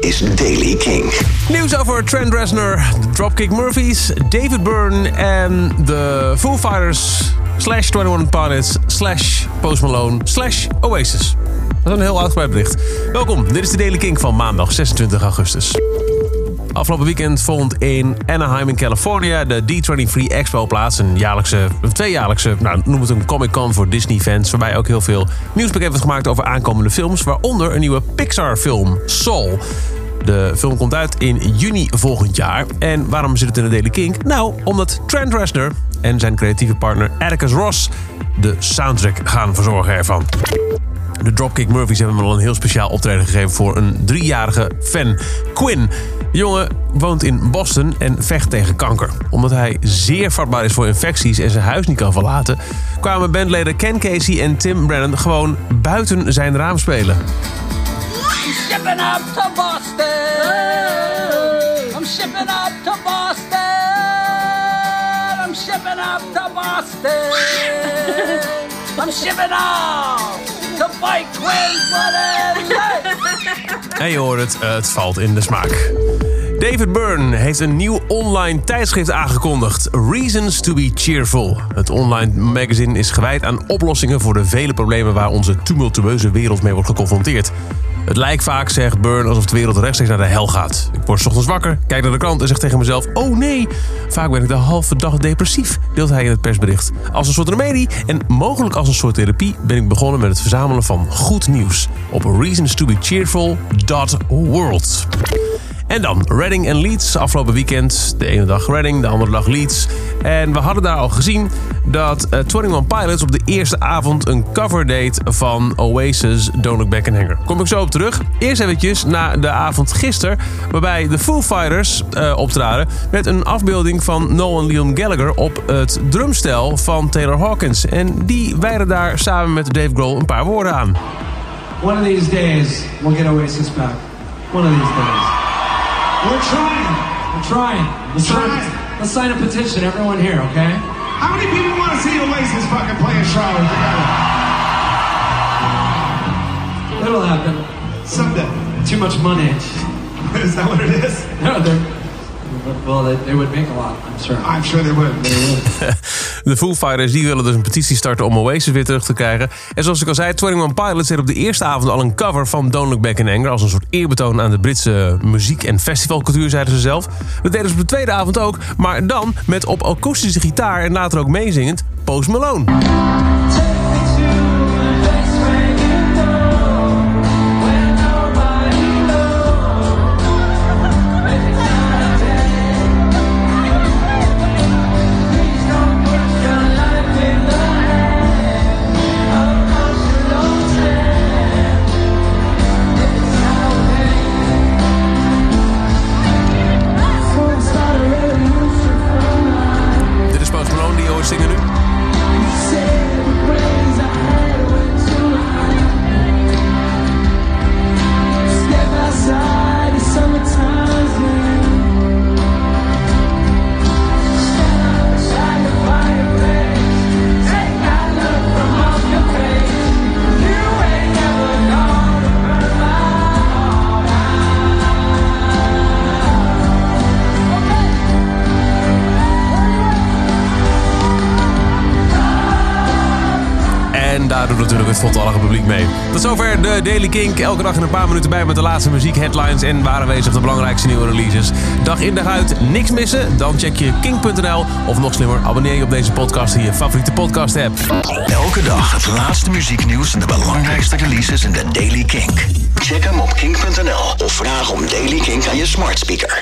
Is Daily King. Nieuws over Trent Reznor, de Dropkick Murphys, David Byrne en de Foo Fighters slash 21 Pilots slash Post Malone slash Oasis. Dat is een heel uitgebreid bericht. Welkom, dit is de Daily King van maandag 26 augustus. Afgelopen weekend vond in Anaheim in Californië de D23 Expo plaats. Een jaarlijkse, een tweejaarlijkse, nou, noem het een Comic Con voor Disney-fans. Waarbij ook heel veel nieuws bekend gemaakt over aankomende films. Waaronder een nieuwe Pixar-film, Soul. De film komt uit in juni volgend jaar. En waarom zit het in de Daily King? Nou, omdat Trent Reznor en zijn creatieve partner Atticus Ross de soundtrack gaan verzorgen ervan. De Dropkick Murphys hebben me al een heel speciaal optreden gegeven voor een driejarige fan, Quinn. Jongen woont in Boston en vecht tegen kanker. Omdat hij zeer vatbaar is voor infecties en zijn huis niet kan verlaten, kwamen bandleden Ken Casey en Tim Brennan gewoon buiten zijn raam spelen. I'm shipping up to Boston. I'm shipping up to Boston. I'm shipping up to Boston. I'm shipping up to fight Quinn En je hoort het, het valt in de smaak. David Byrne heeft een nieuw online tijdschrift aangekondigd. Reasons to be Cheerful. Het online magazine is gewijd aan oplossingen voor de vele problemen waar onze tumultueuze wereld mee wordt geconfronteerd. Het lijkt vaak, zegt Byrne, alsof de wereld rechtstreeks naar de hel gaat. Ik word ochtends wakker, kijk naar de krant en zeg tegen mezelf: Oh nee, vaak ben ik de halve dag depressief, deelt hij in het persbericht. Als een soort remedie en mogelijk als een soort therapie ben ik begonnen met het verzamelen van goed nieuws op reasonstobecheerful.world. En dan Reading en Leeds afgelopen weekend. De ene dag Reading, de andere dag Leeds. En we hadden daar al gezien dat uh, 21 Pilots op de eerste avond een cover deed van Oasis Don't Look Back in Anger. Kom ik zo op terug. Eerst eventjes naar de avond gisteren, waarbij de Foo Fighters uh, optraden met een afbeelding van Noel Liam Gallagher op het drumstel van Taylor Hawkins. En die wijden daar samen met Dave Grohl een paar woorden aan. One of these days, we'll get Oasis back. One of these days. We're trying. We're trying. Let's, Trying. Sign, let's sign a petition, everyone here, okay? How many people want to see Oasis fucking play in Charlotte together? It'll happen. Someday. Too much money. Is that what it is? No, they're, well, they, they would make a lot, I'm sure. I'm sure they would. De Foo Fighters die willen dus een petitie starten om Oasis weer terug te krijgen. En zoals ik al zei, 21 Pilots deed op de eerste avond al een cover van Don't Look Back in Anger. Als een soort eerbetoon aan de Britse muziek- en festivalcultuur, zeiden ze zelf. Dat deden ze op de tweede avond ook, maar dan met op akoestische gitaar en later ook meezingend Post Malone. Daar doet natuurlijk het voltallige publiek mee. Tot zover de Daily Kink. Elke dag in een paar minuten bij met de laatste muziek, headlines en waar aanwezig de belangrijkste nieuwe releases. Dag in dag uit, niks missen? Dan check je kink.nl. Of nog slimmer, abonneer je op deze podcast in je favoriete podcast app. Elke dag het laatste muzieknieuws en de belangrijkste releases in de Daily Kink. Check hem op kink.nl of vraag om Daily Kink aan je smart speaker.